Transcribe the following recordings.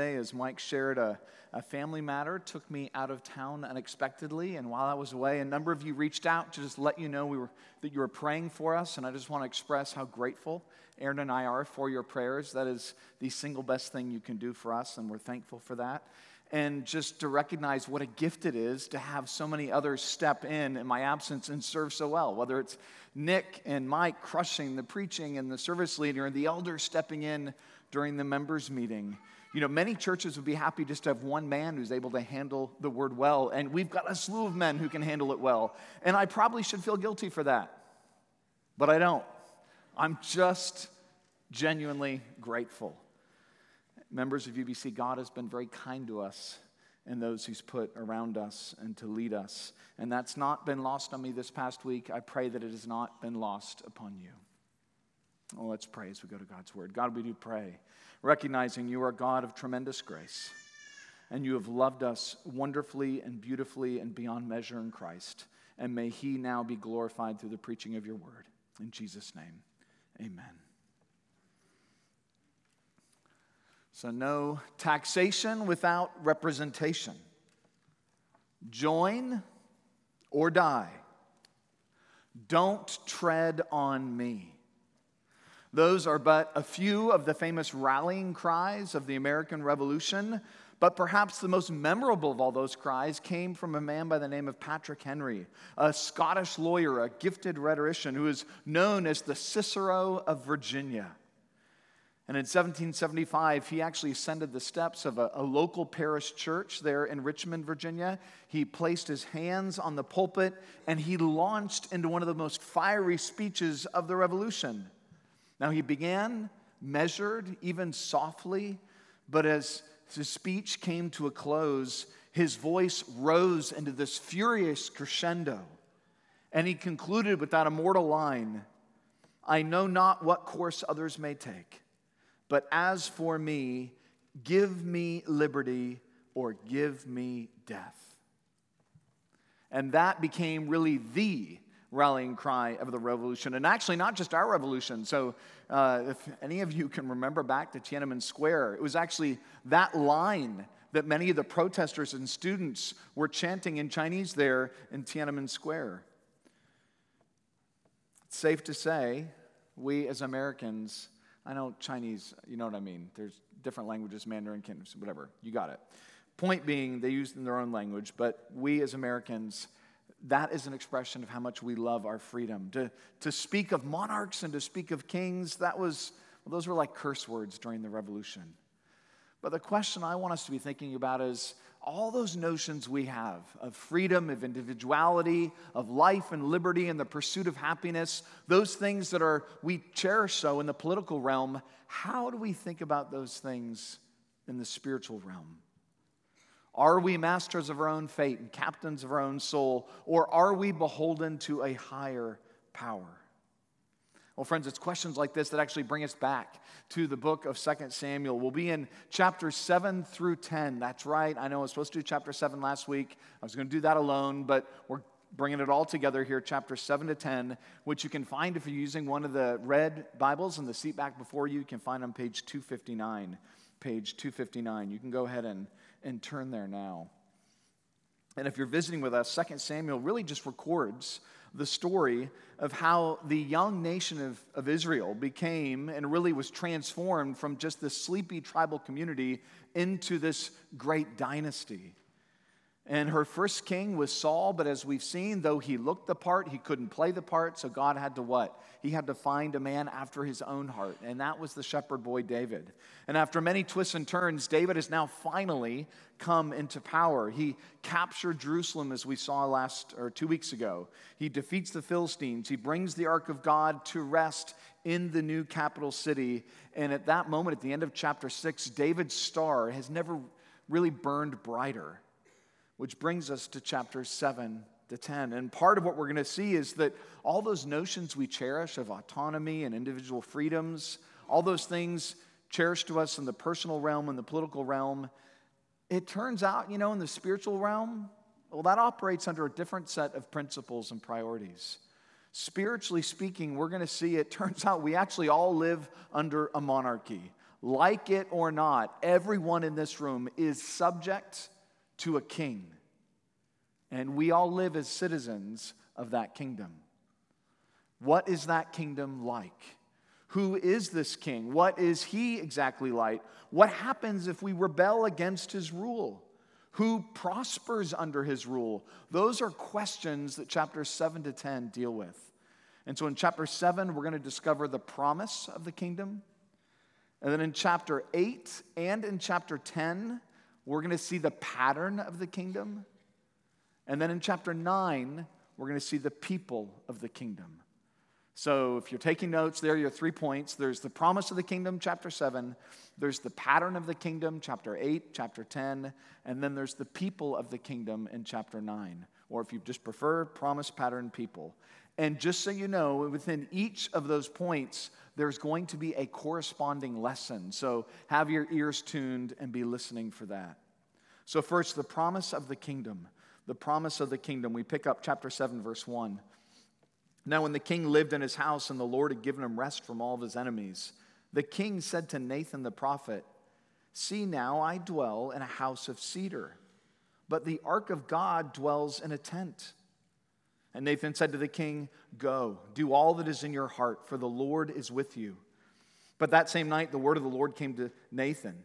as Mike shared a, a, family matter took me out of town unexpectedly, and while I was away, a number of you reached out to just let you know we were, that you were praying for us, and I just want to express how grateful Aaron and I are for your prayers. That is the single best thing you can do for us, and we're thankful for that. And just to recognize what a gift it is to have so many others step in in my absence and serve so well, whether it's Nick and Mike crushing the preaching and the service leader and the elders stepping in during the members' meeting. You know, many churches would be happy just to have one man who's able to handle the word well, and we've got a slew of men who can handle it well. And I probably should feel guilty for that, but I don't. I'm just genuinely grateful. Members of UBC, God has been very kind to us and those He's put around us and to lead us. And that's not been lost on me this past week. I pray that it has not been lost upon you. Well, let's pray as we go to God's Word. God, we do pray recognizing you are God of tremendous grace, and you have loved us wonderfully and beautifully and beyond measure in Christ. And may He now be glorified through the preaching of your word. In Jesus' name, amen. So, no taxation without representation. Join or die. Don't tread on me. Those are but a few of the famous rallying cries of the American Revolution, but perhaps the most memorable of all those cries came from a man by the name of Patrick Henry, a Scottish lawyer, a gifted rhetorician who is known as the Cicero of Virginia. And in 1775, he actually ascended the steps of a, a, local parish church there in Richmond, Virginia. He placed his hands on the pulpit and he launched into one of the most fiery speeches of the Revolution. Now, he began measured, even softly, but as his speech came to a close, his voice rose into this furious crescendo. And he concluded with that immortal line I know not what course others may take, but as for me, give me liberty or give me death. And that became really the rallying cry of the revolution. And actually, not just our revolution. So, uh, if any of you can remember back to Tiananmen Square, it was actually that line that many of the protesters and students were chanting in Chinese there in Tiananmen Square. It's safe to say, we as Americans, I know Chinese, you know what I mean. There's different languages, Mandarin, whatever. You got it. Point being, they used in their own language, but we as Americans, that is an expression of how much we love our freedom. To, to speak of monarchs and to speak of kings, that was, well, those were like curse words during the revolution. But the question I want us to be thinking about is all those notions we have of freedom, of individuality, of life and liberty and the pursuit of happiness, those things that are we cherish so in the political realm, how do we think about those things in the spiritual realm? Are we masters of our own fate and captains of our own soul, or are we beholden to a higher power? Well, friends, it's questions like this that actually bring us back to the book of 2 Samuel. We'll be in chapter 7 through 10. That's right. I know I was supposed to do chapter 7 last week. I was going to do that alone, but we're bringing it all together here, chapter 7 to 10, which you can find if you're using one of the red Bibles in the seat back before you. You can find on page 259. Page 259. You can go ahead and and turn there now. And if you're visiting with us, 2 Samuel really just records the story of how the young nation of, of Israel became and really was transformed from just this sleepy tribal community into this great dynasty. And her first king was Saul, but as we've seen, though he looked the part, he couldn't play the part, so God had to what? He had to find a man after his own heart, and that was the shepherd boy David. And after many twists and turns, David has now finally come into power. He captured Jerusalem as we saw last or 2 weeks ago. He defeats the Philistines. He brings the ark of God to rest in the new capital city. And at that moment at the end of chapter 6, David's star has never really burned brighter which brings us to chapters 7 to 10. And part of what we're going to see is that all those notions we cherish of autonomy and individual freedoms, all those things cherished to us in the personal realm and the political realm, it turns out, you know, in the spiritual realm, well, that operates under a different set of principles and priorities. Spiritually speaking, we're going to see it turns out we actually all live under a monarchy like it or not, everyone in this room is subject to a king. And we all live as citizens of that kingdom. What is that kingdom like? Who is this king? What is he exactly like? What happens if we rebel against his rule? Who prospers under his rule? Those are questions that chapters 7 to 10 deal with. And so in chapter 7, we're going to discover the promise of the kingdom. And then in chapter 8 and in chapter 10, we're going to see the pattern of the kingdom. And then in chapter 9, we're going to see the people of the kingdom. So if you're taking notes, there are your three points. There's the promise of the kingdom, chapter 7. There's the pattern of the kingdom, chapter 8, chapter 10. And then there's the people of the kingdom in chapter 9. Or if you just prefer, promise, pattern, people. And just so you know, within each of those points, there's going to be a corresponding lesson. So have your ears tuned and be listening for that. So, first, the promise of the kingdom. The promise of the kingdom. We pick up chapter 7, verse 1. Now, when the king lived in his house and the Lord had given him rest from all of his enemies, the king said to Nathan the prophet, See now, I dwell in a house of cedar, but the ark of God dwells in a tent. And Nathan said to the king, Go, do all that is in your heart, for the Lord is with you. But that same night, the word of the Lord came to Nathan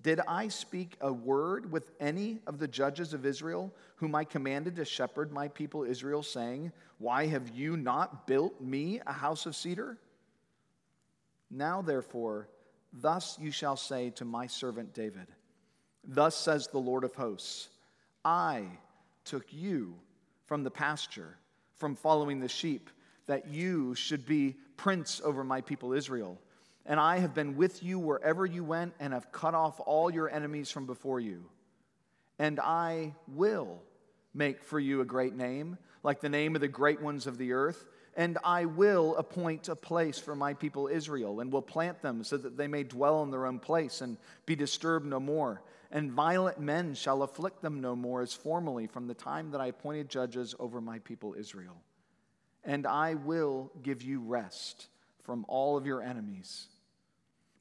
did I speak a word with any of the judges of Israel, whom I commanded to shepherd my people Israel, saying, Why have you not built me a house of cedar? Now, therefore, thus you shall say to my servant David, Thus says the Lord of hosts, I took you from the pasture, from following the sheep, that you should be prince over my people Israel. And I have been with you wherever you went and have cut off all your enemies from before you. And I will make for you a great name, like the name of the great ones of the earth. And I will appoint a place for my people Israel, and will plant them so that they may dwell in their own place and be disturbed no more and violent men shall afflict them no more as formerly from the time that I appointed judges over my people Israel. And I will give you rest from all of your enemies.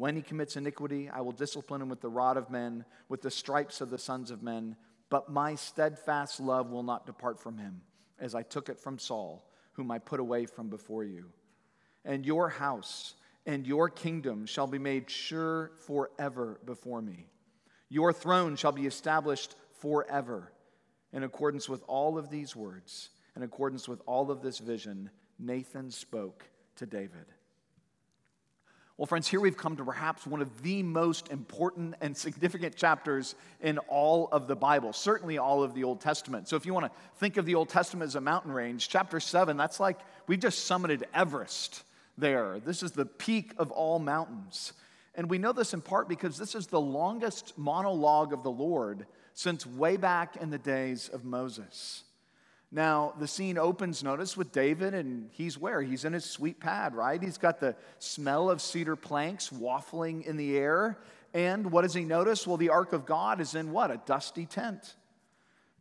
When he commits iniquity, I will discipline him with the rod of men, with the stripes of the sons of men. But my steadfast love will not depart from him, as I took it from Saul, whom I put away from before you and your house and your kingdom shall be made sure forever before me. Your throne shall be established forever. In accordance with all of these words, in accordance with all of this vision, Nathan spoke to David. Well, friends, here we've come to perhaps one of the most important and significant chapters in all of the Bible, certainly all of the Old Testament. So, if you want to think of the Old Testament as a mountain range, chapter 7, that's like we've just summited Everest there. This is the peak of all mountains. And we know this in part because this is the longest monologue of the Lord since way back in the days of Moses. Now, the scene opens, notice, with David, and he's where? He's in his sweet pad, right? He's got the smell of cedar planks waffling in the air. And what does he notice? Well, the ark of God is in what? A dusty tent.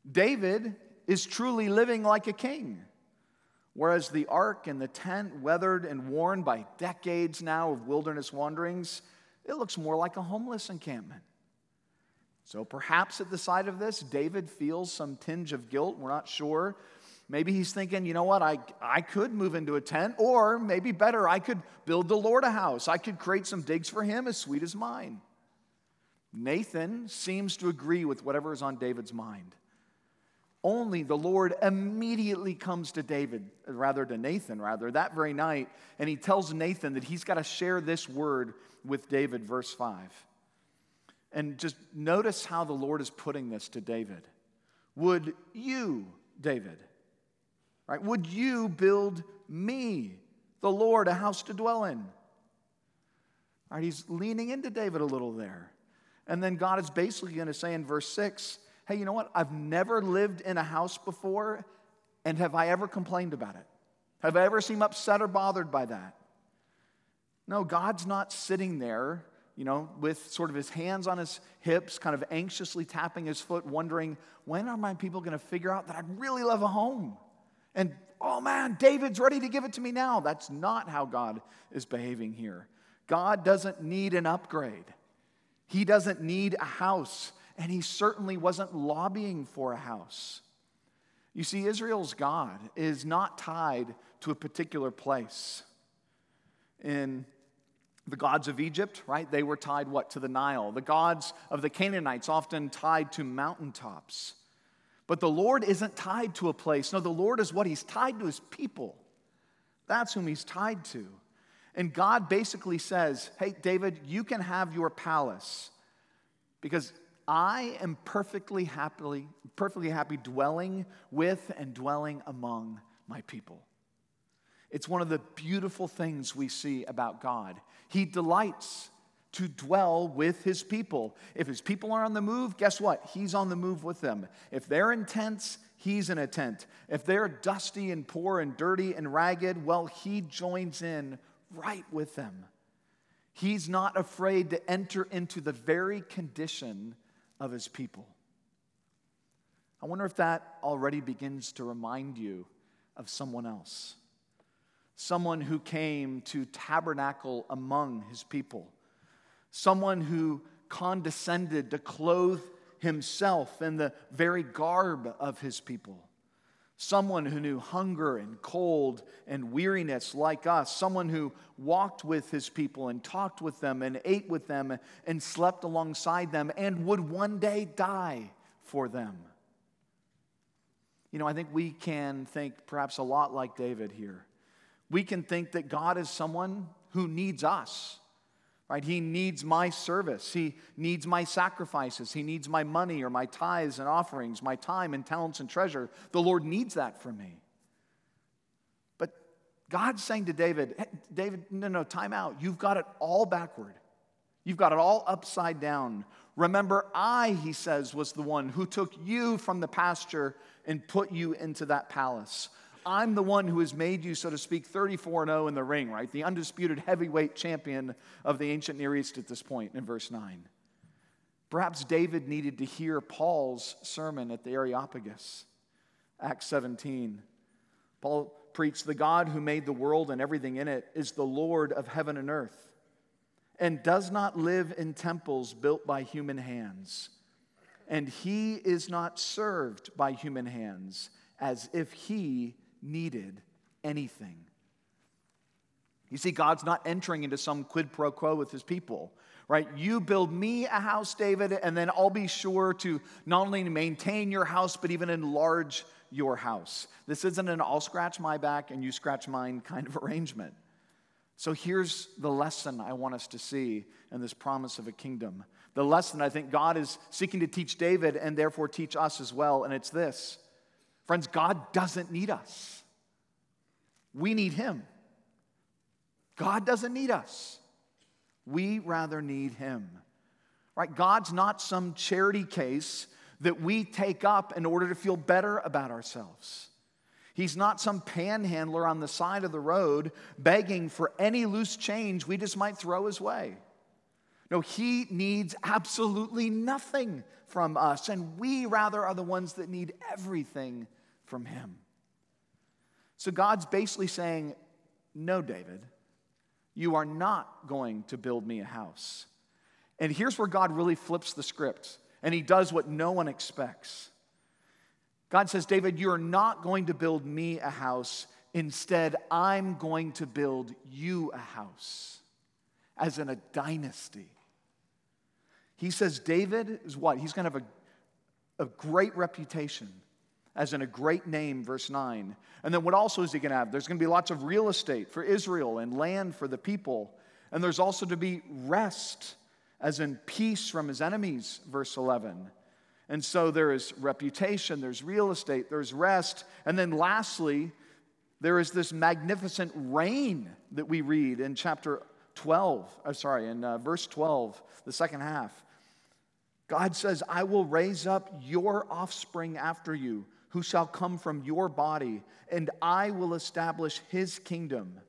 David is truly living like a king. Whereas the ark and the tent, weathered and worn by decades now of wilderness wanderings, it looks more like a homeless encampment. So perhaps at the sight of this, David feels some tinge of guilt. We're not sure. Maybe he's thinking, you know what, I, I could move into a tent, or maybe better, I could build the Lord a house. I could create some digs for him as sweet as mine. Nathan seems to agree with whatever is on David's mind. only the Lord immediately comes to David, rather to Nathan, rather, that very night, and he tells Nathan that he's got to share this word with David, verse 5. And just notice how the Lord is putting this to David. Would you, David, right, would you build me, the Lord, a house to dwell in? Right, he's leaning into David a little there. And then God is basically going to say in verse 6 hey, you know what? I've never lived in a house before, and have I ever complained about it? Have I ever seemed upset or bothered by that? No, God's not sitting there, you know, with sort of his hands on his hips, kind of anxiously tapping his foot, wondering, when are my people going to figure out that I'd really love a home? And oh man, David's ready to give it to me now. That's not how God is behaving here. God doesn't need an upgrade, He doesn't need a house and he certainly wasn't lobbying for a house. You see, Israel's God is not tied to a particular place. In the gods of Egypt, right, they were tied what? To the Nile. The gods of the Canaanites often tied to mountaintops. But the Lord isn't tied to a place. No, the Lord is what? He's tied to his people. That's whom he's tied to. And God basically says, hey, David, you can have your palace because I am perfectly happily, perfectly happy dwelling with and dwelling among my people. It's one of the beautiful things we see about God. He delights to dwell with his people. If his people are on the move, guess what? He's on the move with them. If they're in tents, he's in a tent. If they're dusty and poor and dirty and ragged, well, he joins in right with them. He's not afraid to enter into the very condition of his people. I wonder if that already begins to remind you of someone else. Someone who came to tabernacle among his people. Someone who condescended to clothe himself in the very garb of his people someone who knew hunger and cold and weariness like us, someone who walked with his people and talked with them and ate with them and slept alongside them and would one day die for them. You know, I think we can think perhaps a lot like David here. We can think that God is someone who needs us right? He needs my service. He needs my sacrifices. He needs my money or my tithes and offerings, my time and talents and treasure. The Lord needs that from me. But God's saying to David, hey, David, no, no, time out. You've got it all backward. You've got it all upside down. Remember, I, he says, was the one who took you from the pasture and put you into that palace. I'm the one who has made you, so to speak, 34 0 in the ring, right? The undisputed heavyweight champion of the ancient Near East at this point in verse 9. Perhaps David needed to hear Paul's sermon at the Areopagus, Acts 17. Paul preached, The God who made the world and everything in it is the Lord of heaven and earth, and does not live in temples built by human hands. And he is not served by human hands as if he needed anything. You see, God's not entering into some quid pro quo with his people, right? You build me a house, David, and then I'll be sure to not only maintain your house, but even enlarge your house. This isn't an I'll scratch my back and you scratch mine kind of arrangement. So here's the lesson I want us to see in this promise of a kingdom. The lesson I think God is seeking to teach David and therefore teach us as well, and it's this Friends, God doesn't need us. We need Him. God doesn't need us. We rather need Him. Right? God's not some charity case that we take up in order to feel better about ourselves. He's not some panhandler on the side of the road begging for any loose change we just might throw his way. No, he needs absolutely nothing from us, and we rather are the ones that need everything from him. So God's basically saying, No, David, you are not going to build me a house. And here's where God really flips the script, and he does what no one expects. God says, David, you're not going to build me a house. Instead, I'm going to build you a house, as in a dynasty. He says, David is what? He's going to have a, a great reputation as in a great name, verse 9. And then what also is he going to have? There's going to be lots of real estate for Israel and land for the people. And there's also to be rest, as in peace from his enemies, verse 11. And so there is reputation, there's real estate, there's rest. And then lastly, there is this magnificent reign that we read in chapter 12, uh, sorry, in uh, verse 12, the second half. God says, I will raise up your offspring after you, who shall come from your body, and I will establish his kingdom.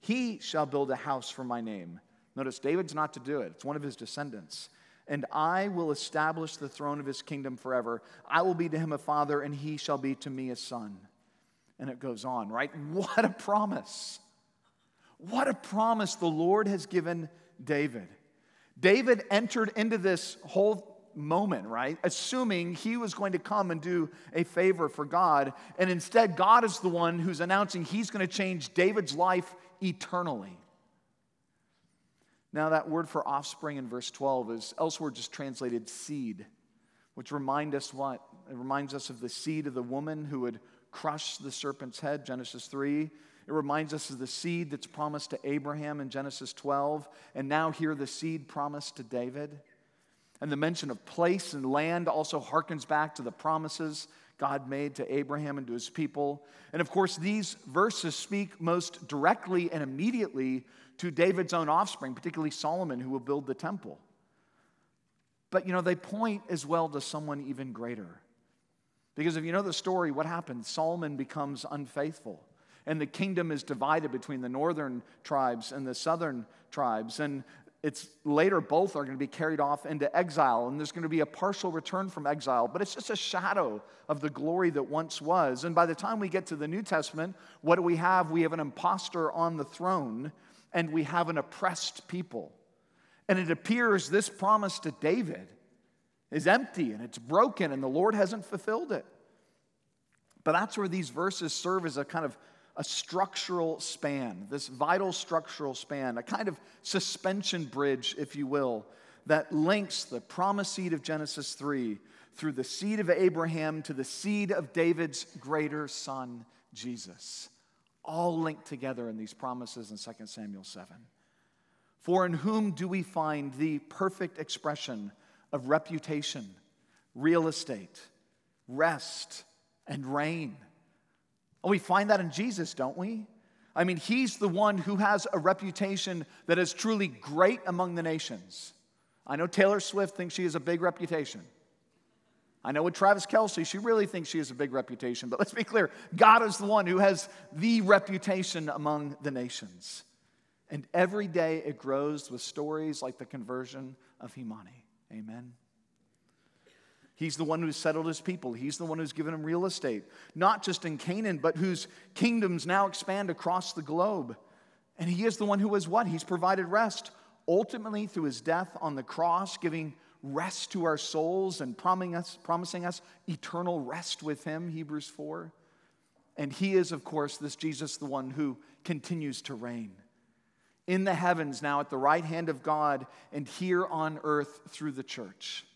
He shall build a house for my name. Notice David's not to do it, it's one of his descendants. And I will establish the throne of his kingdom forever. I will be to him a father, and he shall be to me a son. And it goes on, right? What a promise! What a promise the Lord has given David. David entered into this whole moment, right? Assuming he was going to come and do a favor for God. And instead, God is the one who's announcing he's going to change David's life eternally. Now, that word for offspring in verse 12 is elsewhere just translated seed, which remind us what? It reminds us of the seed of the woman who would crush the serpent's head, Genesis 3. It reminds us of the seed that's promised to Abraham in Genesis 12, and now here the seed promised to David. And the mention of place and land also harkens back to the promises God made to Abraham and to his people. And of course, these verses speak most directly and immediately to David's own offspring, particularly Solomon, who will build the temple. But you know, they point as well to someone even greater. Because if you know the story, what happens? Solomon becomes unfaithful, and the kingdom is divided between the northern tribes and the southern tribes. And it's later both are going to be carried off into exile and there's going to be a partial return from exile but it's just a shadow of the glory that once was. And by the time we get to the new testament what do we have? We have an impostor on the throne and we have an oppressed people. And it appears this promise to david is empty and it's broken and the lord hasn't fulfilled it. But that's where these verses serve as a kind of a structural span, this vital structural span, a kind of suspension bridge, if you will, that links the promised seed of Genesis 3 through the seed of Abraham to the seed of David's greater son, Jesus. All linked together in these promises in 2 Samuel 7. For in whom do we find the perfect expression of reputation, real estate, rest, and reign? We find that in Jesus, don't we? I mean, he's the one who has a reputation that is truly great among the nations. I know Taylor Swift thinks she has a big reputation. I know with Travis Kelce, she really thinks she has a big reputation. But let's be clear God is the one who has the reputation among the nations. And every day it grows with stories like the conversion of Himani. Amen. He's the one who's settled his people. He's the one who's given him real estate, not just in Canaan, but whose kingdoms now expand across the globe. And he is the one who has what? He's provided rest, ultimately through his death on the cross, giving rest to our souls and promising us, promising us eternal rest with him, Hebrews 4. And he is, of course, this Jesus, the one who continues to reign in the heavens now at the right hand of God and here on earth through the church.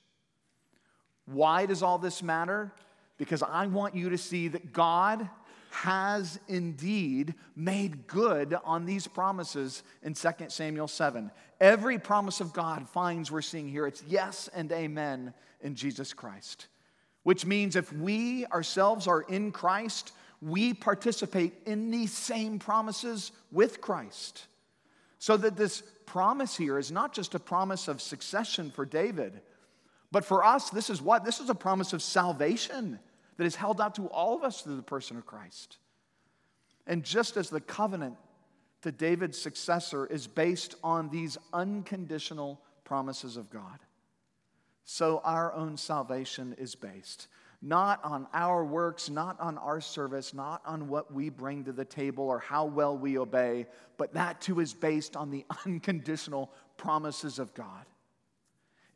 Why does all this matter? Because I want you to see that God has indeed made good on these promises in 2 Samuel 7. Every promise of God finds we're seeing here it's yes and amen in Jesus Christ. Which means if we ourselves are in Christ, we participate in these same promises with Christ. So that this promise here is not just a promise of succession for David but for us, this is what? This is a promise of salvation that is held out to all of us through the person of Christ. And just as the covenant to David's successor is based on these unconditional promises of God, so our own salvation is based not on our works, not on our service, not on what we bring to the table or how well we obey, but that too is based on the unconditional promises of God.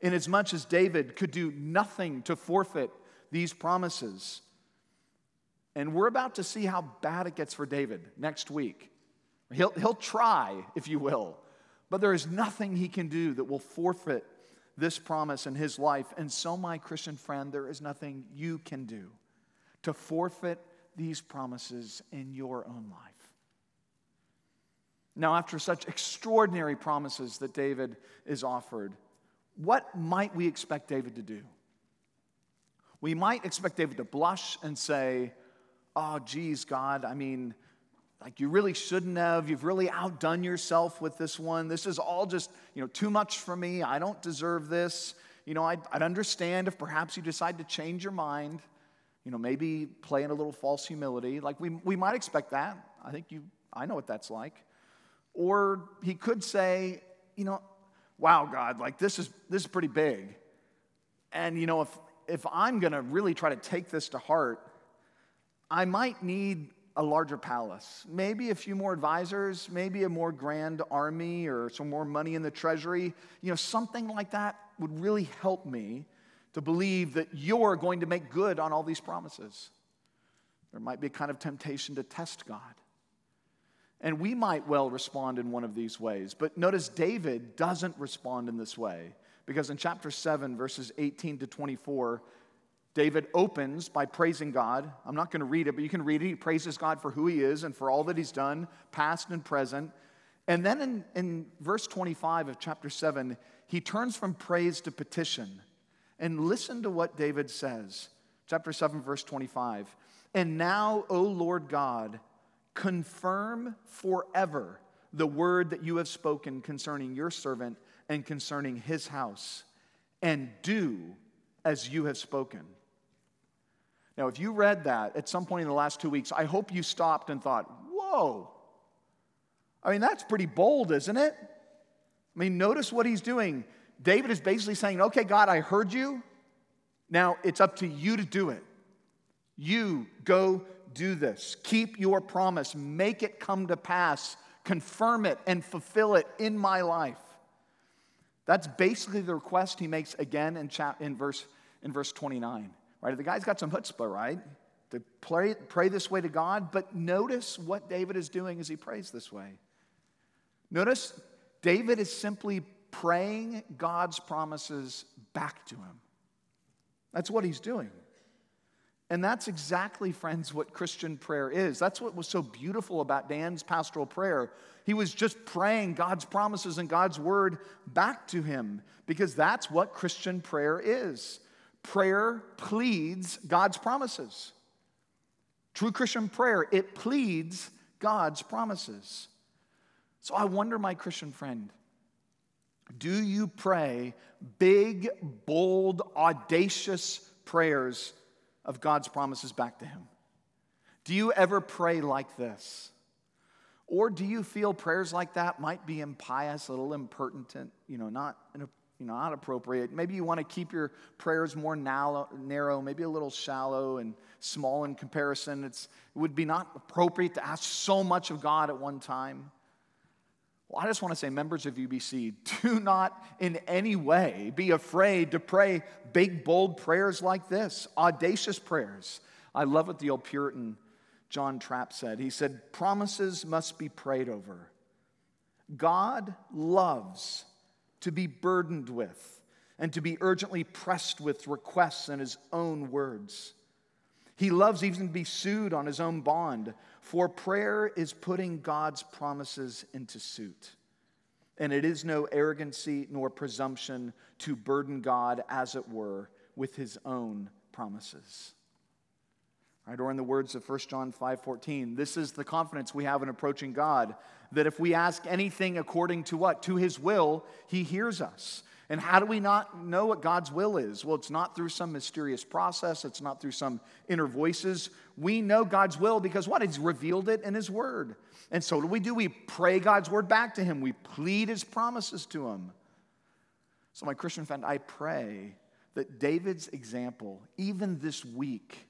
Inasmuch as David could do nothing to forfeit these promises. And we're about to see how bad it gets for David next week. He'll, he'll try, if you will, but there is nothing he can do that will forfeit this promise in his life. And so, my Christian friend, there is nothing you can do to forfeit these promises in your own life? Now, after such extraordinary promises that David is offered, what might we expect David to do? We might expect David to blush and say, Oh, geez, God, I mean, like you really shouldn't have. You've really outdone yourself with this one. This is all just, you know, too much for me. I don't deserve this. You know, I'd, I'd understand if perhaps you decide to change your mind, you know, maybe play in a little false humility. Like we, we might expect that. I think you, I know what that's like. Or he could say, you know, wow, God, like this is, this is pretty big. And, you know, if, if I'm going to really try to take this to heart, I might need a larger palace, maybe a few more advisors, maybe a more grand army or some more money in the treasury. You know, something like that would really help me to believe that you're going to make good on all these promises. There might be a kind of temptation to test God. And we might well respond in one of these ways. But notice David doesn't respond in this way because in chapter 7, verses 18 to 24, David opens by praising God. I'm not going to read it, but you can read it. He praises God for who he is and for all that he's done, past and present. And then in, in verse 25 of chapter 7, he turns from praise to petition. And listen to what David says. Chapter 7, verse 25. And now, O Lord God, confirm forever the word that you have spoken concerning your servant and concerning his house, and do as you have spoken. Now, if you read that at some point in the last two weeks, I hope you stopped and thought, whoa. I mean, that's pretty bold, isn't it? I mean, notice what he's doing. David is basically saying, okay, God, I heard you. Now it's up to you to do it. You go do this. Keep your promise. Make it come to pass. Confirm it and fulfill it in my life. That's basically the request he makes again in, chap- in, verse, in verse 29. Right? The guy's got some chutzpah, right? To pray, pray this way to God, but notice what David is doing as he prays this way. Notice David is simply praying God's promises back to him. That's what he's doing. And that's exactly, friends, what Christian prayer is. That's what was so beautiful about Dan's pastoral prayer. He was just praying God's promises and God's word back to him because that's what Christian prayer is. Prayer pleads God's promises. True Christian prayer, it pleads God's promises. So I wonder, my Christian friend, do you pray big, bold, audacious prayers of God's promises back to Him? Do you ever pray like this? Or do you feel prayers like that might be impious, a little impertinent, you know, not, you know, not appropriate? Maybe you want to keep your prayers more narrow, maybe a little shallow and small in comparison. It's, it would be not appropriate to ask so much of God at one time. Well, I just want to say, members of UBC, do not in any way be afraid to pray big, bold prayers like this, audacious prayers. I love what the old Puritan John Trapp said. He said, Promises must be prayed over. God loves to be burdened with and to be urgently pressed with requests in his own words. He loves even to be sued on his own bond, for prayer is putting God's promises into suit. And it is no arrogancy nor presumption to burden God, as it were, with his own promises. Right, or in the words of 1 John 5:14, this is the confidence we have in approaching God, that if we ask anything according to what? To his will, he hears us. And how do we not know what God's will is? Well, it's not through some mysterious process, it's not through some inner voices. We know God's will because what? He's revealed it in His Word. And so, what do we do? We pray God's Word back to Him, we plead His promises to Him. So, my Christian friend, I pray that David's example, even this week,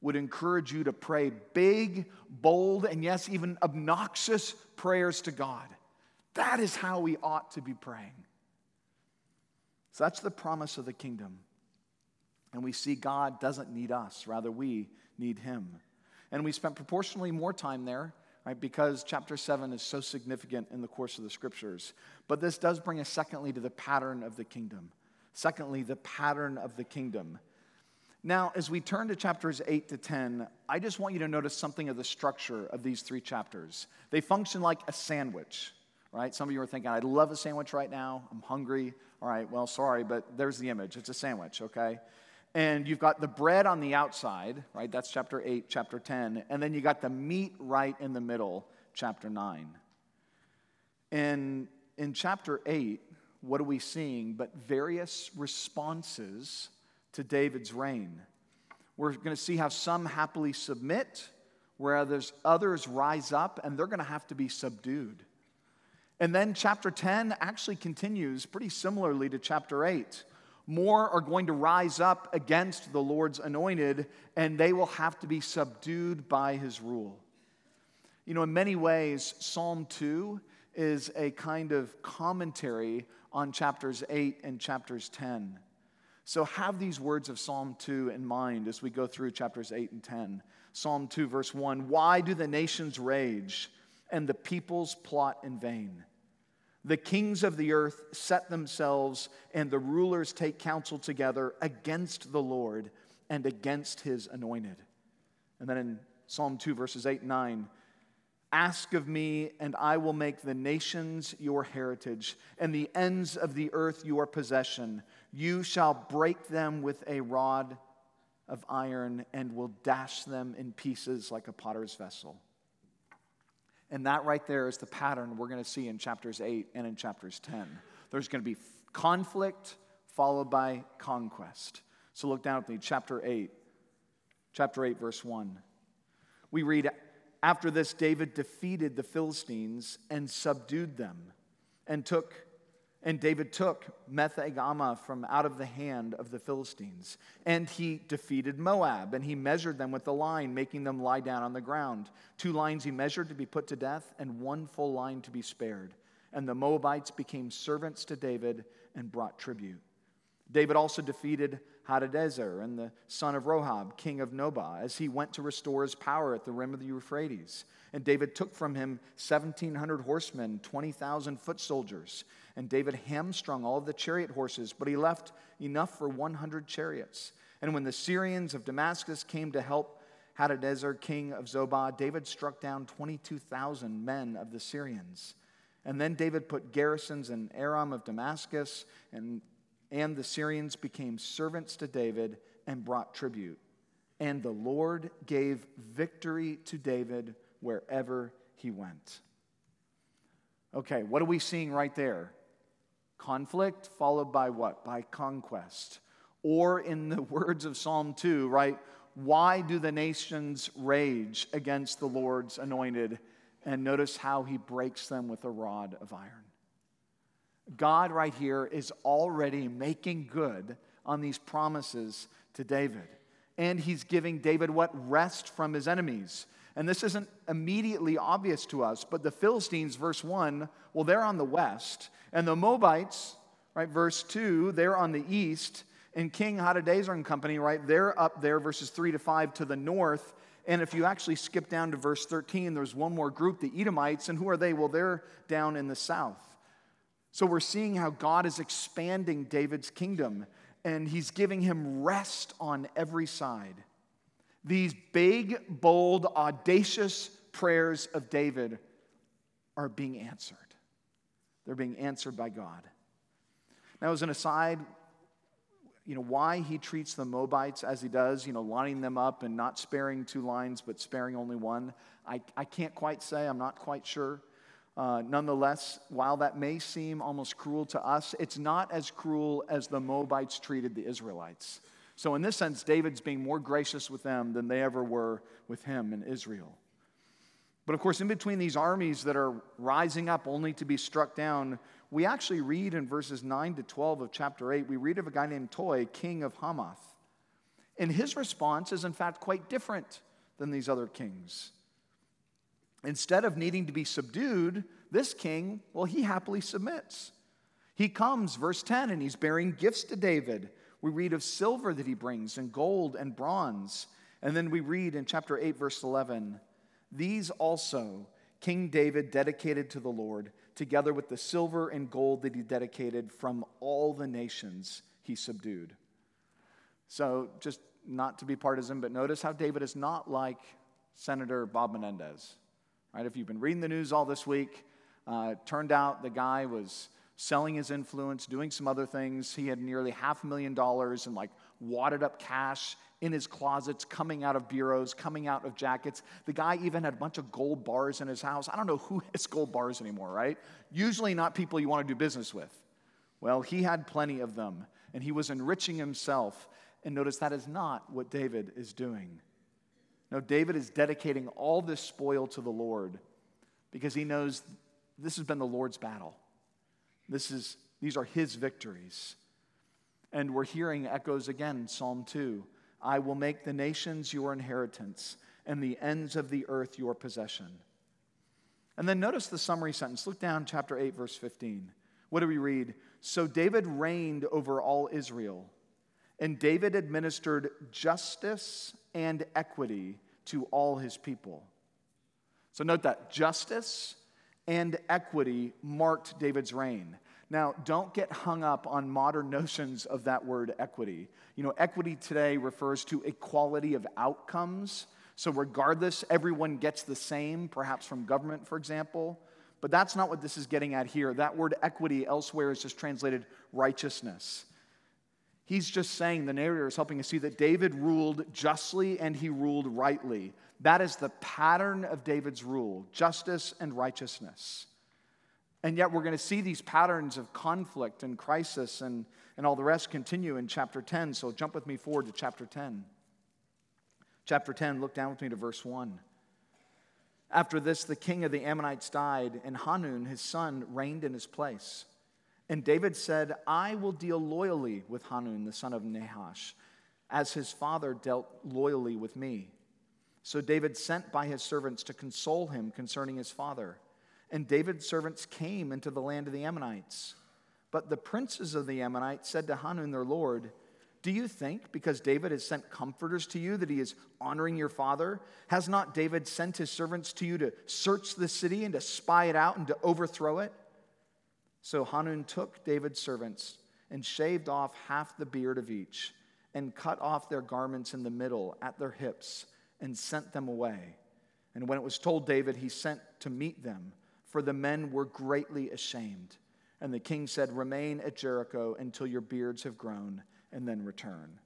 would encourage you to pray big, bold, and yes, even obnoxious prayers to God. That is how we ought to be praying. So that's the promise of the kingdom. And we see God doesn't need us, rather, we need Him. And we spent proportionally more time there, right, because chapter 7 is so significant in the course of the scriptures. But this does bring us, secondly, to the pattern of the kingdom. Secondly, the pattern of the kingdom. Now, as we turn to chapters 8 to 10, I just want you to notice something of the structure of these three chapters. They function like a sandwich, right? Some of you are thinking, I'd love a sandwich right now. I'm hungry. All right, well, sorry, but there's the image. It's a sandwich, okay? And you've got the bread on the outside, right? That's chapter 8, chapter 10. And then you got the meat right in the middle, chapter 9. And in chapter 8, what are we seeing but various responses to David's reign? We're going to see how some happily submit, whereas others rise up and they're going to have to be subdued. And then chapter 10 actually continues pretty similarly to chapter 8. More are going to rise up against the Lord's anointed, and they will have to be subdued by his rule. You know, in many ways, Psalm 2 is a kind of commentary on chapters 8 and chapters 10. So have these words of Psalm 2 in mind as we go through chapters 8 and 10. Psalm 2, verse 1 Why do the nations rage and the peoples plot in vain? The kings of the earth set themselves, and the rulers take counsel together against the Lord and against his anointed. And then in Psalm 2, verses 8 and 9, Ask of me, and I will make the nations your heritage, and the ends of the earth your possession. You shall break them with a rod of iron, and will dash them in pieces like a potter's vessel. And that right there is the pattern we're going to see in chapters 8 and in chapters 10. There's going to be conflict followed by conquest. So look down with me, chapter 8. Chapter 8, verse 1. We read, after this, David defeated the Philistines and subdued them, and took and David took Metheg from out of the hand of the Philistines. And he defeated Moab, and he measured them with the line, making them lie down on the ground. Two lines he measured to be put to death, and one full line to be spared. And the Moabites became servants to David and brought tribute. David also defeated Hadadezer and the son of Rehob, king of Zobah, as he went to restore his power at the rim of the Euphrates. And David took from him 1,700 horsemen, 20,000 foot soldiers. And David hamstrung all of the chariot horses, but he left enough for 100 chariots. And when the Syrians of Damascus came to help Hadadezer, king of Zobah, David struck down 22,000 men of the Syrians. And then David put garrisons in Aram of Damascus and and the Syrians became servants to David and brought tribute. And the Lord gave victory to David wherever he went. Okay, what are we seeing right there? Conflict followed by what? By conquest. Or, in the words of Psalm 2, right? Why do the nations rage against the Lord's anointed? And notice how he breaks them with a rod of iron. God, right here, is already making good on these promises to David. And he's giving David what? Rest from his enemies. And this isn't immediately obvious to us, but the Philistines, verse 1, well, they're on the west. And the Moabites, right, verse 2, they're on the east. And King Hadadezer and company, right, they're up there, verses 3 to 5, to the north. And if you actually skip down to verse 13, there's one more group, the Edomites. And who are they? Well, they're down in the south. So we're seeing how God is expanding David's kingdom and he's giving him rest on every side. These big, bold, audacious prayers of David are being answered. They're being answered by God. Now, as an aside, you know, why he treats the Moabites as he does, you know, lining them up and not sparing two lines, but sparing only one, I, I can't quite say. I'm not quite sure. Uh, nonetheless, while that may seem almost cruel to us, it's not as cruel as the Moabites treated the Israelites. So, in this sense, David's being more gracious with them than they ever were with him in Israel. But of course, in between these armies that are rising up only to be struck down, we actually read in verses 9 to 12 of chapter 8, we read of a guy named Toi, king of Hamath. And his response is, in fact, quite different than these other kings. Instead of needing to be subdued, this king, well, he happily submits. He comes, verse 10, and he's bearing gifts to David. We read of silver that he brings, and gold and bronze. And then we read in chapter 8, verse 11, these also King David dedicated to the Lord, together with the silver and gold that he dedicated from all the nations he subdued. So, just not to be partisan, but notice how David is not like Senator Bob Menendez. Right? If you've been reading the news all this week, uh, turned out the guy was selling his influence, doing some other things. He had nearly half a million dollars in like wadded up cash in his closets, coming out of bureaus, coming out of jackets. The guy even had a bunch of gold bars in his house. I don't know who has gold bars anymore, right? Usually not people you want to do business with. Well, he had plenty of them, and he was enriching himself. And notice that is not what David is doing. No, David is dedicating all this spoil to the Lord because he knows this has been the Lord's battle. This is, these are his victories. And we're hearing echoes again Psalm 2 I will make the nations your inheritance and the ends of the earth your possession. And then notice the summary sentence. Look down, chapter 8, verse 15. What do we read? So David reigned over all Israel, and David administered justice and equity to all his people. So note that justice and equity marked David's reign. Now, don't get hung up on modern notions of that word equity. You know, equity today refers to equality of outcomes. So, regardless, everyone gets the same, perhaps from government, for example. But that's not what this is getting at here. That word equity elsewhere is just translated righteousness. He's just saying, the narrator is helping us see that David ruled justly and he ruled rightly. That is the pattern of David's rule justice and righteousness. And yet, we're going to see these patterns of conflict and crisis and, and all the rest continue in chapter 10. So, jump with me forward to chapter 10. Chapter 10, look down with me to verse 1. After this, the king of the Ammonites died, and Hanun, his son, reigned in his place. And David said, I will deal loyally with Hanun, the son of Nahash, as his father dealt loyally with me. So David sent by his servants to console him concerning his father. And David's servants came into the land of the Ammonites. But the princes of the Ammonites said to Hanun their lord, Do you think, because David has sent comforters to you, that he is honoring your father? Has not David sent his servants to you to search the city and to spy it out and to overthrow it? So Hanun took David's servants and shaved off half the beard of each and cut off their garments in the middle at their hips and sent them away. And when it was told David, he sent to meet them for the men were greatly ashamed. And the king said, Remain at Jericho until your beards have grown, and then return.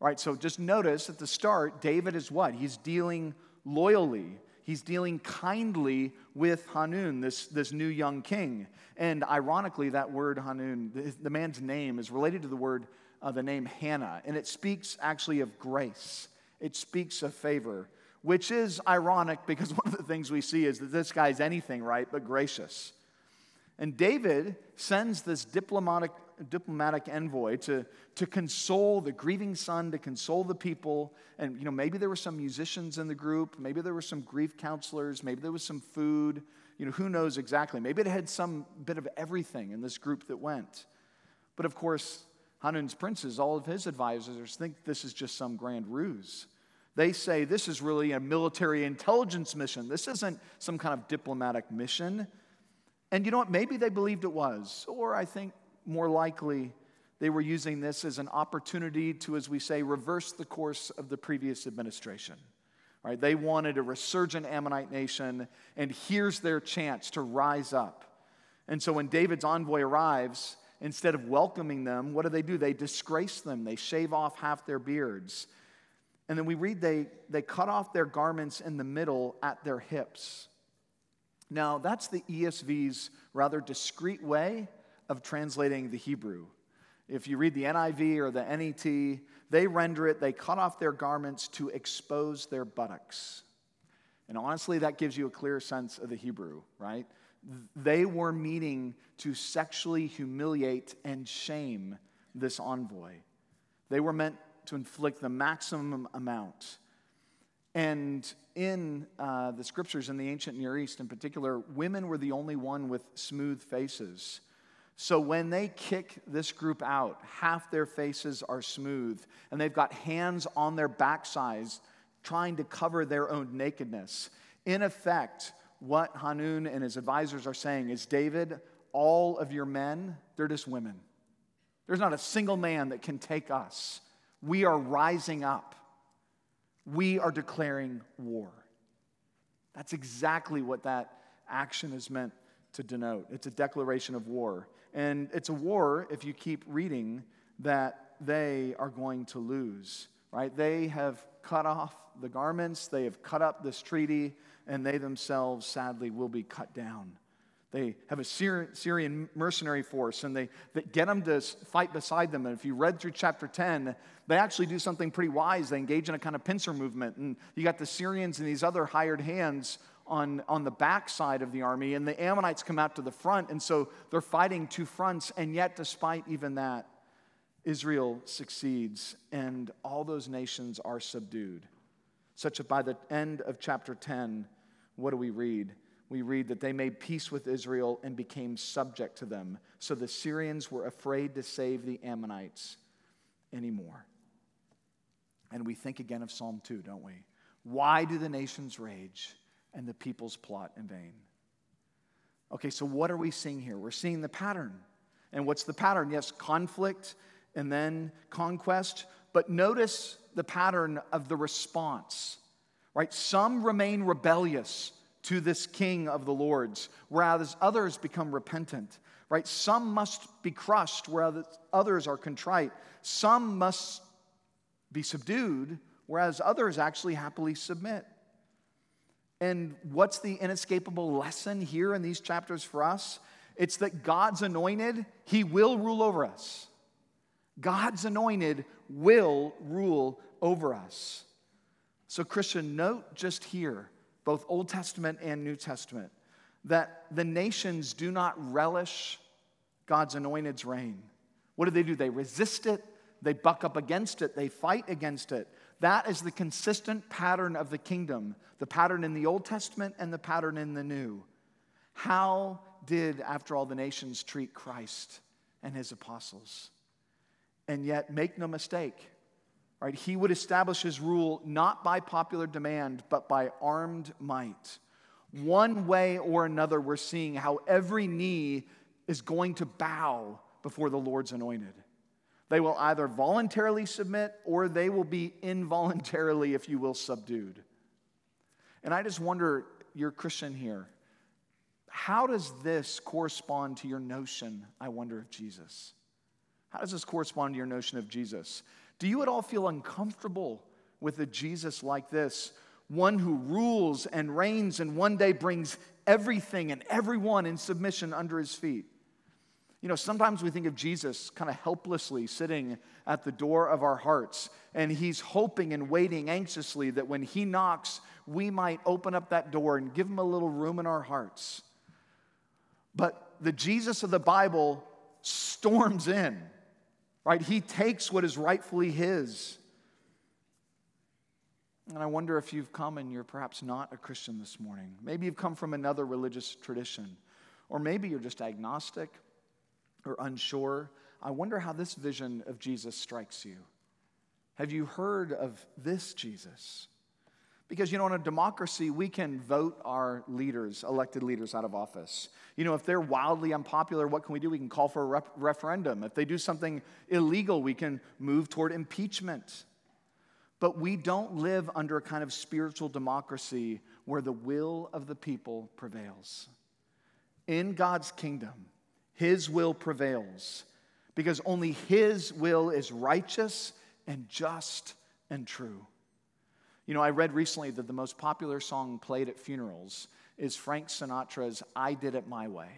All right, so just notice at the start, David is what? He's dealing loyally. He's dealing kindly with Hanun, this, this new young king. And ironically, that word Hanun, the, the man's name, is related to the word, uh, the name Hannah. And it speaks actually of grace, it speaks of favor which is ironic because one of the things we see is that this guy's anything right but gracious. And David sends this diplomatic, diplomatic envoy to, to console the grieving son, to console the people. And, you know, maybe there were some musicians in the group, maybe there were some grief counselors, maybe there was some food. You know, who knows exactly? Maybe it had some bit of everything in this group that went. But of course, Hanun's princes, all of his advisors think this is just some grand ruse. They say this is really a military intelligence mission. This isn't some kind of diplomatic mission. And you know what? Maybe they believed it was. Or I think more likely they were using this as an opportunity to, as we say, reverse the course of the previous administration. Right? They wanted a resurgent Ammonite nation, and here's their chance to rise up. And so when David's envoy arrives, instead of welcoming them, what do they do? They disgrace them, they shave off half their beards. And then we read they, they cut off their garments in the middle at their hips. Now, that's the ESV's rather discreet way of translating the Hebrew. If you read the NIV or the NET, they render it, they cut off their garments to expose their buttocks. And honestly, that gives you a clear sense of the Hebrew, right? They were meaning to sexually humiliate and shame this envoy. They were meant to inflict the maximum amount. And in uh, the scriptures in the ancient Near East in particular, women were the only one with smooth faces. So when they kick this group out, half their faces are smooth, and they've got hands on their backsides trying to cover their own nakedness. In effect, what Hanun and his advisors are saying is David, all of your men, they're just women. There's not a single man that can take us. We are rising up. We are declaring war. That's exactly what that action is meant to denote. It's a declaration of war. And it's a war, if you keep reading, that they are going to lose, right? They have cut off the garments, they have cut up this treaty, and they themselves, sadly, will be cut down. They have a Syrian mercenary force and they, they get them to fight beside them. And if you read through chapter 10, they actually do something pretty wise. They engage in a kind of pincer movement. And you got the Syrians and these other hired hands on, on the back side of the army, and the Ammonites come out to the front. And so they're fighting two fronts. And yet, despite even that, Israel succeeds and all those nations are subdued. Such that by the end of chapter 10, what do we read? we read that they made peace with Israel and became subject to them. So the Syrians were afraid to save the Ammonites anymore. And we think again of Psalm 2, don't we? Why do the nations rage and the peoples plot in vain? Okay, so what are we seeing here? We're seeing the pattern. And what's the pattern? Yes, conflict and then conquest. But notice the pattern of the response, right? Some remain rebellious to this king of the lords, whereas others become repentant, right? Some must be crushed, whereas others are contrite. Some must be subdued, whereas others actually happily submit. And what's the inescapable lesson here in these chapters for us? It's that God's anointed, he will rule over us. God's anointed will rule over us. So, Christian, note just here both Old Testament and New Testament, that the nations do not relish God's anointed's reign. What do they do? They resist it, they buck up against it, they fight against it. That is the consistent pattern of the kingdom, the pattern in the Old Testament and the pattern in the New. How did, after all, the nations treat Christ and his apostles? And yet, make no mistake, Right? He would establish his rule not by popular demand, but by armed might. One way or another, we're seeing how every knee is going to bow before the Lord's anointed. They will either voluntarily submit or they will be involuntarily, if you will, subdued. And I just wonder, you're Christian here, how does this correspond to your notion, I wonder, of Jesus? How does this correspond to your notion of Jesus? Do you at all feel uncomfortable with a Jesus like this? One who rules and reigns and one day brings everything and everyone in submission under his feet. You know, sometimes we think of Jesus kind of helplessly sitting at the door of our hearts, and he's hoping and waiting anxiously that when he knocks, we might open up that door and give him a little room in our hearts. But the Jesus of the Bible storms in right? He takes what is rightfully his. And I wonder if you've come and you're perhaps not a Christian this morning. Maybe you've come from another religious tradition, or maybe you're just agnostic or unsure. I wonder how this vision of Jesus strikes you. Have you heard of this Jesus? Because, you know, in a democracy, we can vote our leaders, elected leaders, out of office. You know, if they're wildly unpopular, what can we do? We can call for a rep- referendum. If they do something illegal, we can move toward impeachment. But we don't live under a kind of spiritual democracy where the will of the people prevails. In God's kingdom, His will prevails because only His will is righteous and just and true. You know, I read recently that the most popular song played at funerals is Frank Sinatra's I Did It My Way,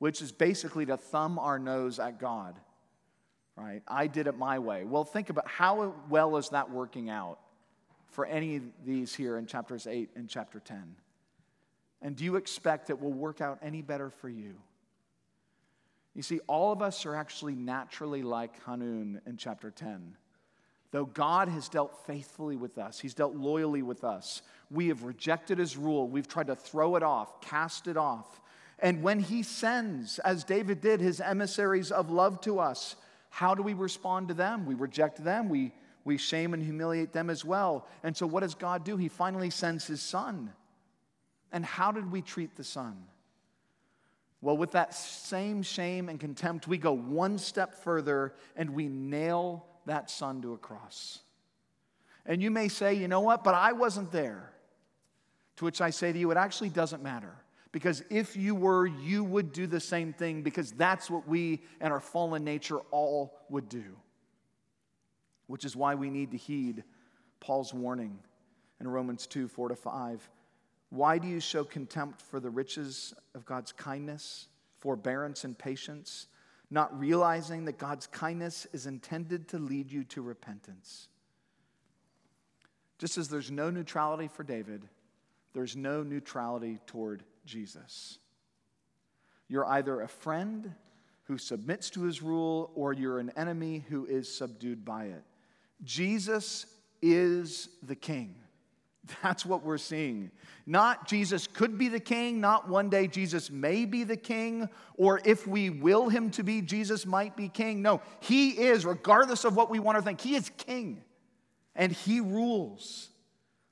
which is basically to thumb our nose at God, right? I did it my way. Well, think about how well is that working out for any of these here in chapters 8 and chapter 10? And do you expect it will work out any better for you? You see, all of us are actually naturally like Hanun in chapter 10. Though God has dealt faithfully with us, He's dealt loyally with us, we have rejected His rule. We've tried to throw it off, cast it off. And when He sends, as David did, His emissaries of love to us, how do we respond to them? We reject them, we, we shame and humiliate them as well. And so, what does God do? He finally sends His Son. And how did we treat the Son? Well, with that same shame and contempt, we go one step further and we nail that son to a cross. And you may say, you know what, but I wasn't there. To which I say to you, it actually doesn't matter. Because if you were, you would do the same thing because that's what we and our fallen nature all would do. Which is why we need to heed Paul's warning in Romans 2 4 to 5. Why do you show contempt for the riches of God's kindness, forbearance, and patience, not realizing that God's kindness is intended to lead you to repentance? Just as there's no neutrality for David, there's no neutrality toward Jesus. You're either a friend who submits to his rule, or you're an enemy who is subdued by it. Jesus is the king. That's what we're seeing. Not Jesus could be the king, not one day Jesus may be the king, or if we will him to be, Jesus might be king. No, he is, regardless of what we want to think, he is king and he rules.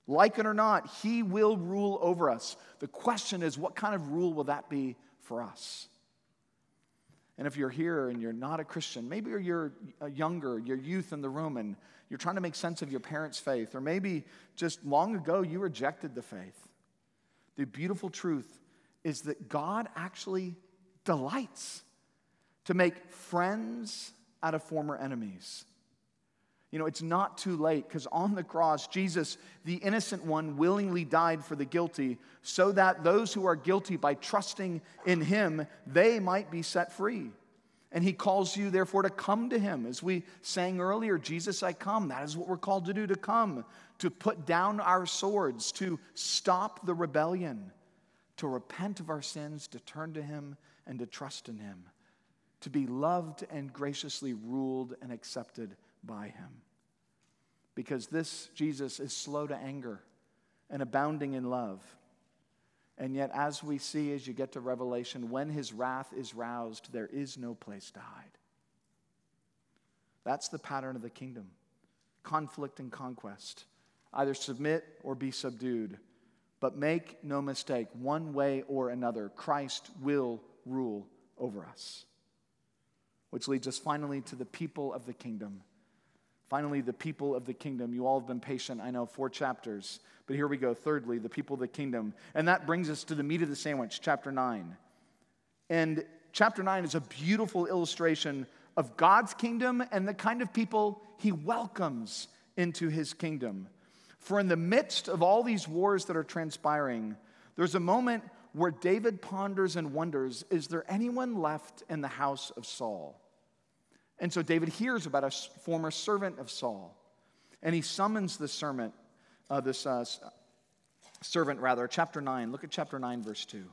Like it or not, he will rule over us. The question is, what kind of rule will that be for us? And if you're here and you're not a Christian, maybe you're younger, you're youth in the room, and you're trying to make sense of your parents' faith, or maybe just long ago you rejected the faith. The beautiful truth is that God actually delights to make friends out of former enemies. You know, it's not too late because on the cross, Jesus, the innocent one, willingly died for the guilty so that those who are guilty by trusting in him, they might be set free. And he calls you, therefore, to come to him. As we sang earlier, Jesus, I come. That is what we're called to do to come, to put down our swords, to stop the rebellion, to repent of our sins, to turn to him, and to trust in him, to be loved and graciously ruled and accepted by him. Because this Jesus is slow to anger and abounding in love. And yet, as we see as you get to Revelation, when his wrath is roused, there is no place to hide. That's the pattern of the kingdom conflict and conquest. Either submit or be subdued. But make no mistake, one way or another, Christ will rule over us. Which leads us finally to the people of the kingdom. Finally, the people of the kingdom. You all have been patient, I know, four chapters. But here we go. Thirdly, the people of the kingdom. And that brings us to the meat of the sandwich, chapter 9. And chapter 9 is a beautiful illustration of God's kingdom and the kind of people he welcomes into his kingdom. For in the midst of all these wars that are transpiring, there's a moment where David ponders and wonders is there anyone left in the house of Saul? And so David hears about a former servant of Saul, and he summons the servant, uh, this uh, servant rather, chapter 9. Look at chapter 9, verse 2.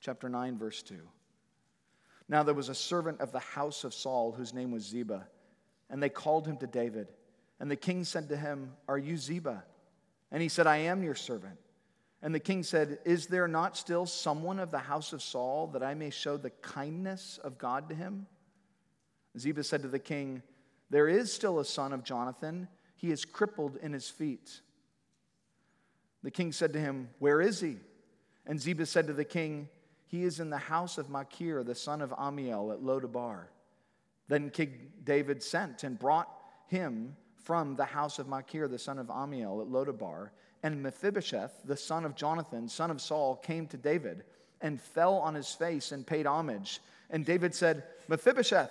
Chapter 9, verse 2. Now there was a servant of the house of Saul whose name was Ziba, and they called him to David. And the king said to him, Are you Ziba? And he said, I am your servant. And the king said, Is there not still someone of the house of Saul that I may show the kindness of God to him? Ziba said to the king, There is still a son of Jonathan. He is crippled in his feet. The king said to him, Where is he? And Ziba said to the king, He is in the house of Machir, the son of Ammiel, at Lodabar. Then King David sent and brought him from the house of Machir, the son of Ammiel, at Lodabar. And Mephibosheth, the son of Jonathan, son of Saul, came to David and fell on his face and paid homage. And David said, Mephibosheth.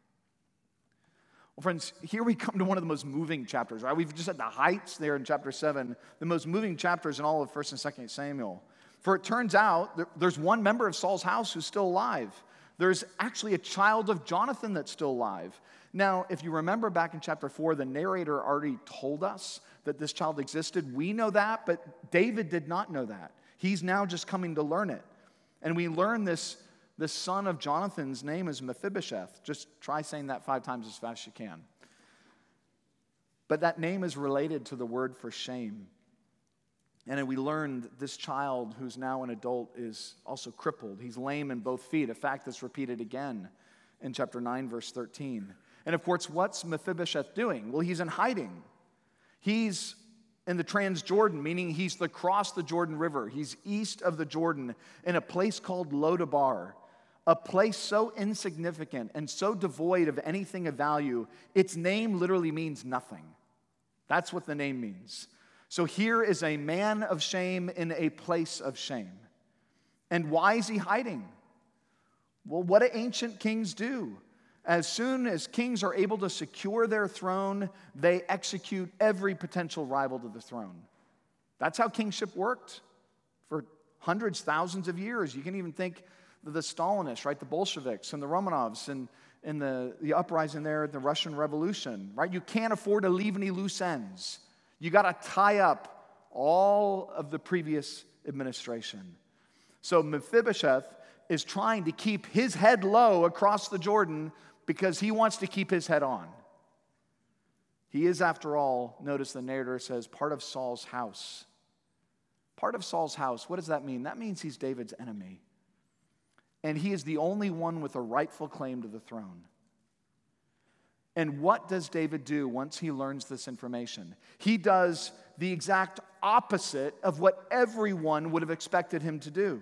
Friends, here we come to one of the most moving chapters, right? We've just had the heights there in chapter 7, the most moving chapters in all of 1st and 2nd Samuel. For it turns out there's one member of Saul's house who's still alive. There's actually a child of Jonathan that's still alive. Now, if you remember back in chapter 4, the narrator already told us that this child existed. We know that, but David did not know that. He's now just coming to learn it. And we learn this The son of Jonathan's name is Mephibosheth. Just try saying that five times as fast as you can. But that name is related to the word for shame. And we learned this child, who's now an adult, is also crippled. He's lame in both feet, a fact that's repeated again in chapter 9, verse 13. And of course, what's Mephibosheth doing? Well, he's in hiding. He's in the Transjordan, meaning he's across the Jordan River. He's east of the Jordan in a place called Lodabar, a place so insignificant and so devoid of anything of value, its name literally means nothing. That's what the name means. So here is a man of shame in a place of shame. And why is he hiding? Well, what do ancient kings do? As soon as kings are able to secure their throne, they execute every potential rival to the throne. That's how kingship worked for hundreds, thousands of years. You can even think the Stalinists, right? The Bolsheviks and the Romanovs and, and the, the uprising there, the Russian Revolution, right? You can't afford to leave any loose ends. You got to tie up all of the previous administration. So Mephibosheth is trying to keep his head low across the Jordan because he wants to keep his head on. He is, after all, notice the narrator says, part of Saul's house. Part of Saul's house, what does that mean? That means he's David's enemy. And he is the only one with a rightful claim to the throne. And what does David do once he learns this information? He does the exact opposite of what everyone would have expected him to do.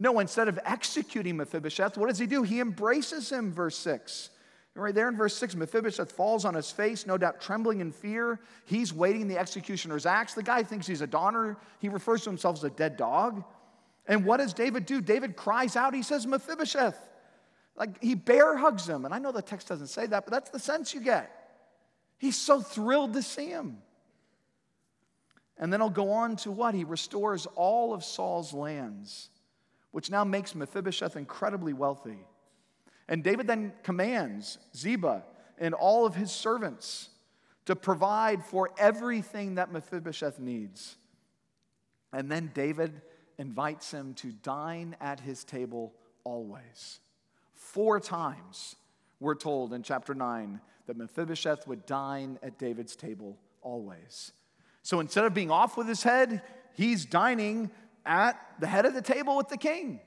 No, instead of executing Mephibosheth, what does he do? He embraces him, verse 6. Right there in verse 6, Mephibosheth falls on his face, no doubt trembling in fear. He's waiting the executioner's axe. The guy thinks he's a donner. He refers to himself as a dead dog. And what does David do? David cries out. He says, Mephibosheth. Like he bear hugs him. And I know the text doesn't say that, but that's the sense you get. He's so thrilled to see him. And then he'll go on to what? He restores all of Saul's lands which now makes Mephibosheth incredibly wealthy. And David then commands Ziba and all of his servants to provide for everything that Mephibosheth needs. And then David invites him to dine at his table always. Four times we're told in chapter 9 that Mephibosheth would dine at David's table always. So instead of being off with his head, he's dining at the head of the table with the king.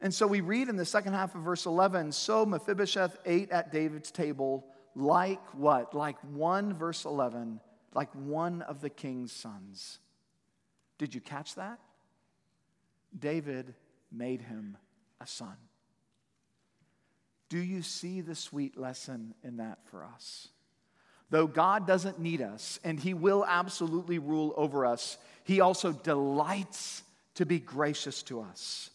And so we read in the second half of verse 11 so Mephibosheth ate at David's table like what? Like one, verse 11, like one of the king's sons. Did you catch that? David made him a son. Do you see the sweet lesson in that for us? Though God doesn't need us, and He will absolutely rule over us, He also delights to be gracious to us.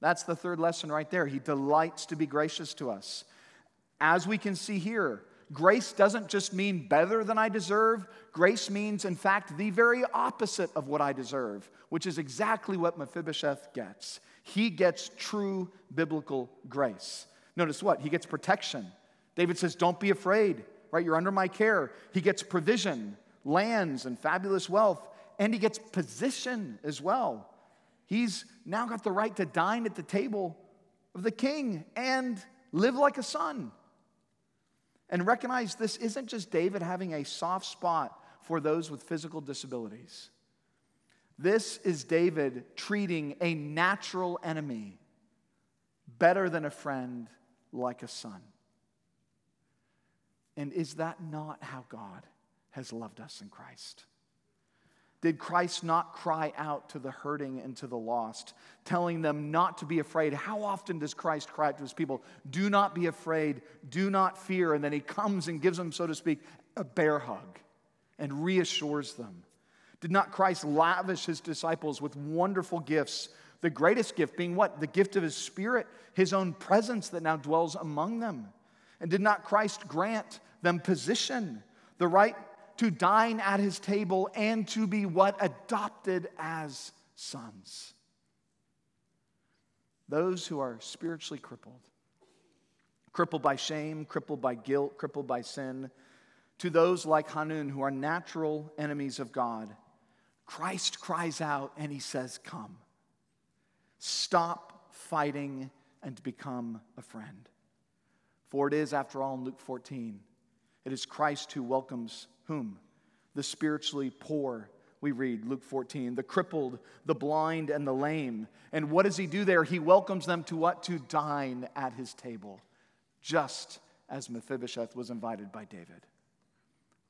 That's the third lesson right there. He delights to be gracious to us. As we can see here, grace doesn't just mean better than I deserve. Grace means, in fact, the very opposite of what I deserve, which is exactly what Mephibosheth gets. He gets true biblical grace. Notice what? He gets protection. David says, Don't be afraid right? You're under my care. He gets provision, lands, and fabulous wealth, and he gets position as well. He's now got the right to dine at the table of the king and live like a son. And recognize this isn't just David having a soft spot for those with physical disabilities. This is David treating a natural enemy better than a friend, like a son. And is that not how God has loved us in Christ? Did Christ not cry out to the hurting and to the lost, telling them not to be afraid? How often does Christ cry out to his people, Do not be afraid, do not fear? And then he comes and gives them, so to speak, a bear hug and reassures them. Did not Christ lavish his disciples with wonderful gifts? The greatest gift being what? The gift of his spirit, his own presence that now dwells among them. And did not Christ grant them position, the right to dine at his table and to be what? Adopted as sons. Those who are spiritually crippled, crippled by shame, crippled by guilt, crippled by sin, to those like Hanun who are natural enemies of God, Christ cries out and he says, Come. Stop fighting and become a friend. For it is, after all, in Luke 14, it is Christ who welcomes whom? The spiritually poor, we read, Luke 14, the crippled, the blind, and the lame. And what does he do there? He welcomes them to what? To dine at his table, just as Mephibosheth was invited by David.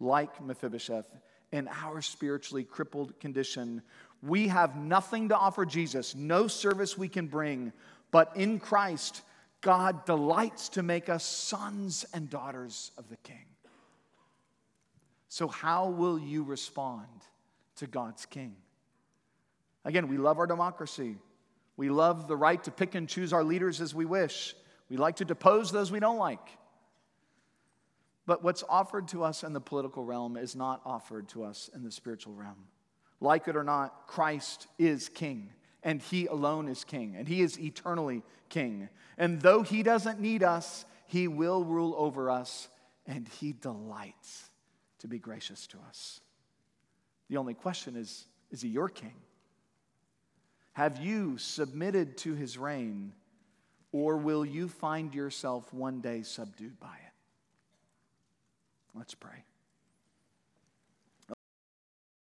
Like Mephibosheth, in our spiritually crippled condition, we have nothing to offer Jesus, no service we can bring, but in Christ, God delights to make us sons and daughters of the King. So, how will you respond to God's King? Again, we love our democracy. We love the right to pick and choose our leaders as we wish. We like to depose those we don't like. But what's offered to us in the political realm is not offered to us in the spiritual realm. Like it or not, Christ is king, and he alone is king, and he is eternally king. And though he doesn't need us, he will rule over us, and he delights to be gracious to us. The only question is is he your king? Have you submitted to his reign, or will you find yourself one day subdued by it? Let's pray.